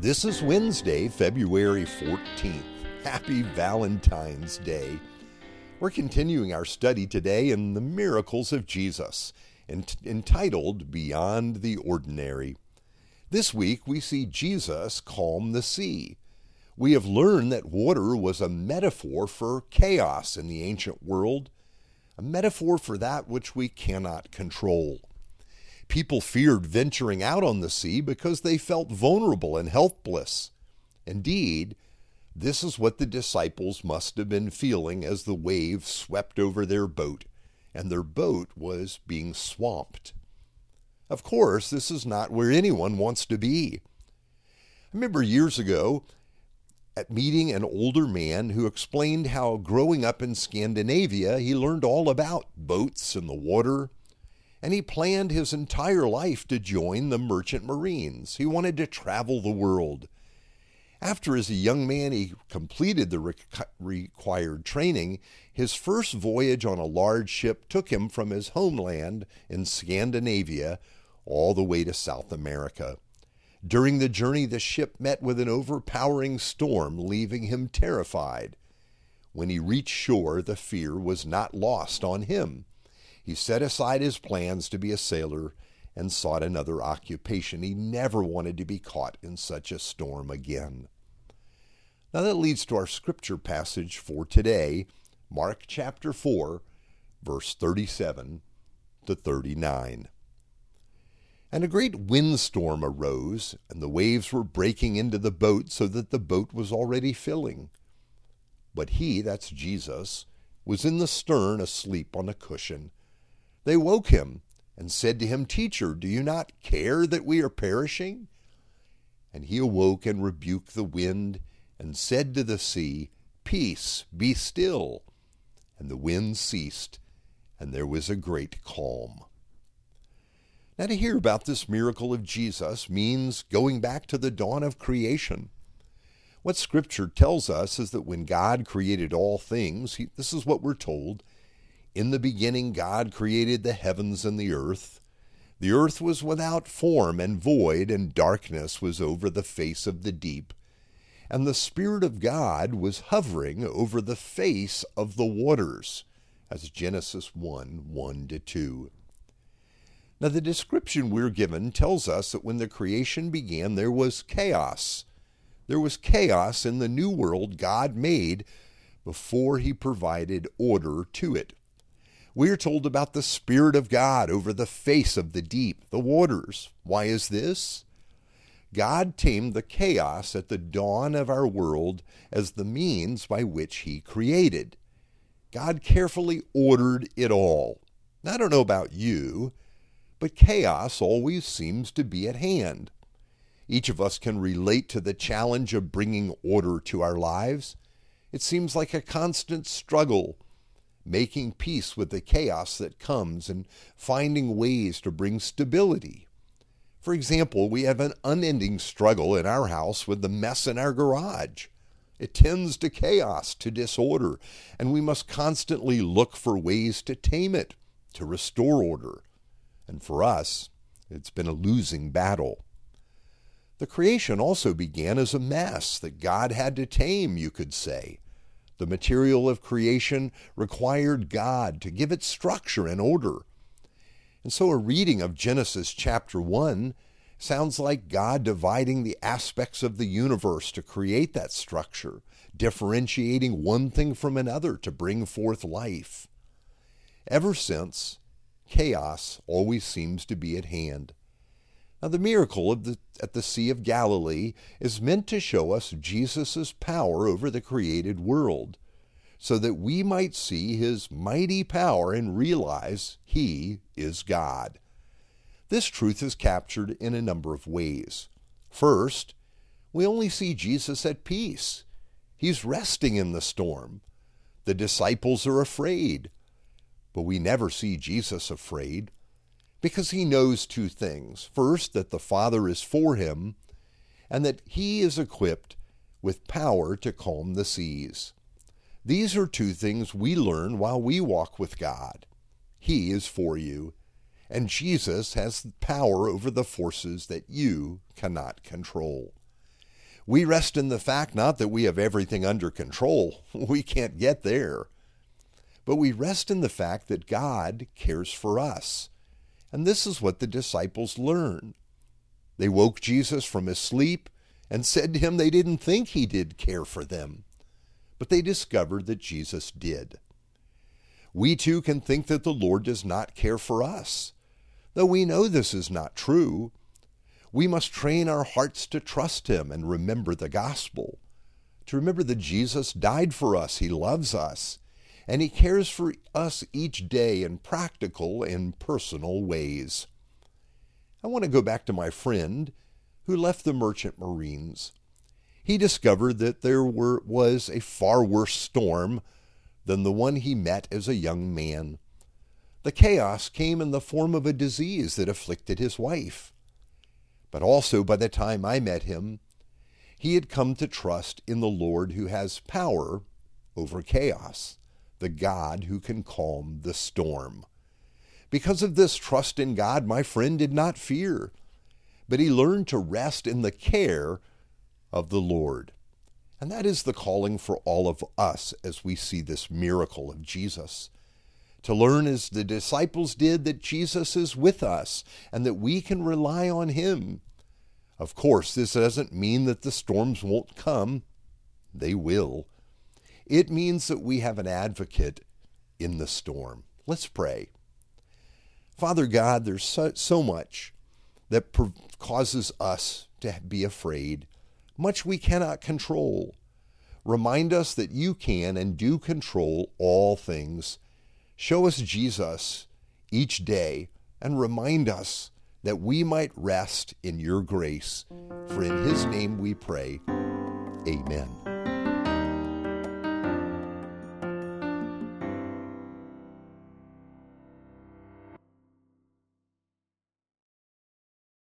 This is Wednesday, February 14th. Happy Valentine's Day. We're continuing our study today in the miracles of Jesus, ent- entitled Beyond the Ordinary. This week we see Jesus calm the sea. We have learned that water was a metaphor for chaos in the ancient world, a metaphor for that which we cannot control. People feared venturing out on the sea because they felt vulnerable and helpless. Indeed, this is what the disciples must have been feeling as the waves swept over their boat, and their boat was being swamped. Of course, this is not where anyone wants to be. I remember years ago at meeting an older man who explained how growing up in Scandinavia he learned all about boats and the water and he planned his entire life to join the merchant marines. He wanted to travel the world. After, as a young man, he completed the re- required training, his first voyage on a large ship took him from his homeland in Scandinavia all the way to South America. During the journey, the ship met with an overpowering storm, leaving him terrified. When he reached shore, the fear was not lost on him. He set aside his plans to be a sailor and sought another occupation. He never wanted to be caught in such a storm again. Now that leads to our scripture passage for today, Mark chapter 4, verse 37 to 39. And a great windstorm arose, and the waves were breaking into the boat so that the boat was already filling. But he, that's Jesus, was in the stern asleep on a cushion. They woke him and said to him, Teacher, do you not care that we are perishing? And he awoke and rebuked the wind and said to the sea, Peace, be still. And the wind ceased, and there was a great calm. Now, to hear about this miracle of Jesus means going back to the dawn of creation. What Scripture tells us is that when God created all things, he, this is what we're told in the beginning, God created the heavens and the earth. The earth was without form and void, and darkness was over the face of the deep. And the Spirit of God was hovering over the face of the waters, as Genesis 1 1 to 2. Now, the description we're given tells us that when the creation began, there was chaos. There was chaos in the new world God made before He provided order to it. We are told about the Spirit of God over the face of the deep, the waters. Why is this? God tamed the chaos at the dawn of our world as the means by which He created. God carefully ordered it all. I don't know about you, but chaos always seems to be at hand. Each of us can relate to the challenge of bringing order to our lives. It seems like a constant struggle making peace with the chaos that comes and finding ways to bring stability. For example, we have an unending struggle in our house with the mess in our garage. It tends to chaos, to disorder, and we must constantly look for ways to tame it, to restore order. And for us, it's been a losing battle. The creation also began as a mess that God had to tame, you could say. The material of creation required God to give it structure and order. And so a reading of Genesis chapter 1 sounds like God dividing the aspects of the universe to create that structure, differentiating one thing from another to bring forth life. Ever since, chaos always seems to be at hand. Now, the miracle the, at the Sea of Galilee is meant to show us Jesus' power over the created world, so that we might see his mighty power and realize he is God. This truth is captured in a number of ways. First, we only see Jesus at peace. He's resting in the storm. The disciples are afraid, but we never see Jesus afraid because he knows two things. First, that the Father is for him, and that he is equipped with power to calm the seas. These are two things we learn while we walk with God. He is for you, and Jesus has power over the forces that you cannot control. We rest in the fact not that we have everything under control, we can't get there, but we rest in the fact that God cares for us. And this is what the disciples learn. They woke Jesus from his sleep and said to him they didn't think he did care for them, but they discovered that Jesus did. We too can think that the Lord does not care for us, though we know this is not true. We must train our hearts to trust him and remember the gospel, to remember that Jesus died for us, he loves us, and he cares for us each day in practical and personal ways. I want to go back to my friend who left the merchant marines. He discovered that there were, was a far worse storm than the one he met as a young man. The chaos came in the form of a disease that afflicted his wife. But also, by the time I met him, he had come to trust in the Lord who has power over chaos, the God who can calm the storm. Because of this trust in God, my friend did not fear, but he learned to rest in the care of the Lord. And that is the calling for all of us as we see this miracle of Jesus. To learn as the disciples did that Jesus is with us and that we can rely on him. Of course, this doesn't mean that the storms won't come, they will. It means that we have an advocate in the storm. Let's pray. Father God, there's so, so much that causes us to be afraid, much we cannot control. Remind us that you can and do control all things. Show us Jesus each day and remind us that we might rest in your grace. For in his name we pray. Amen.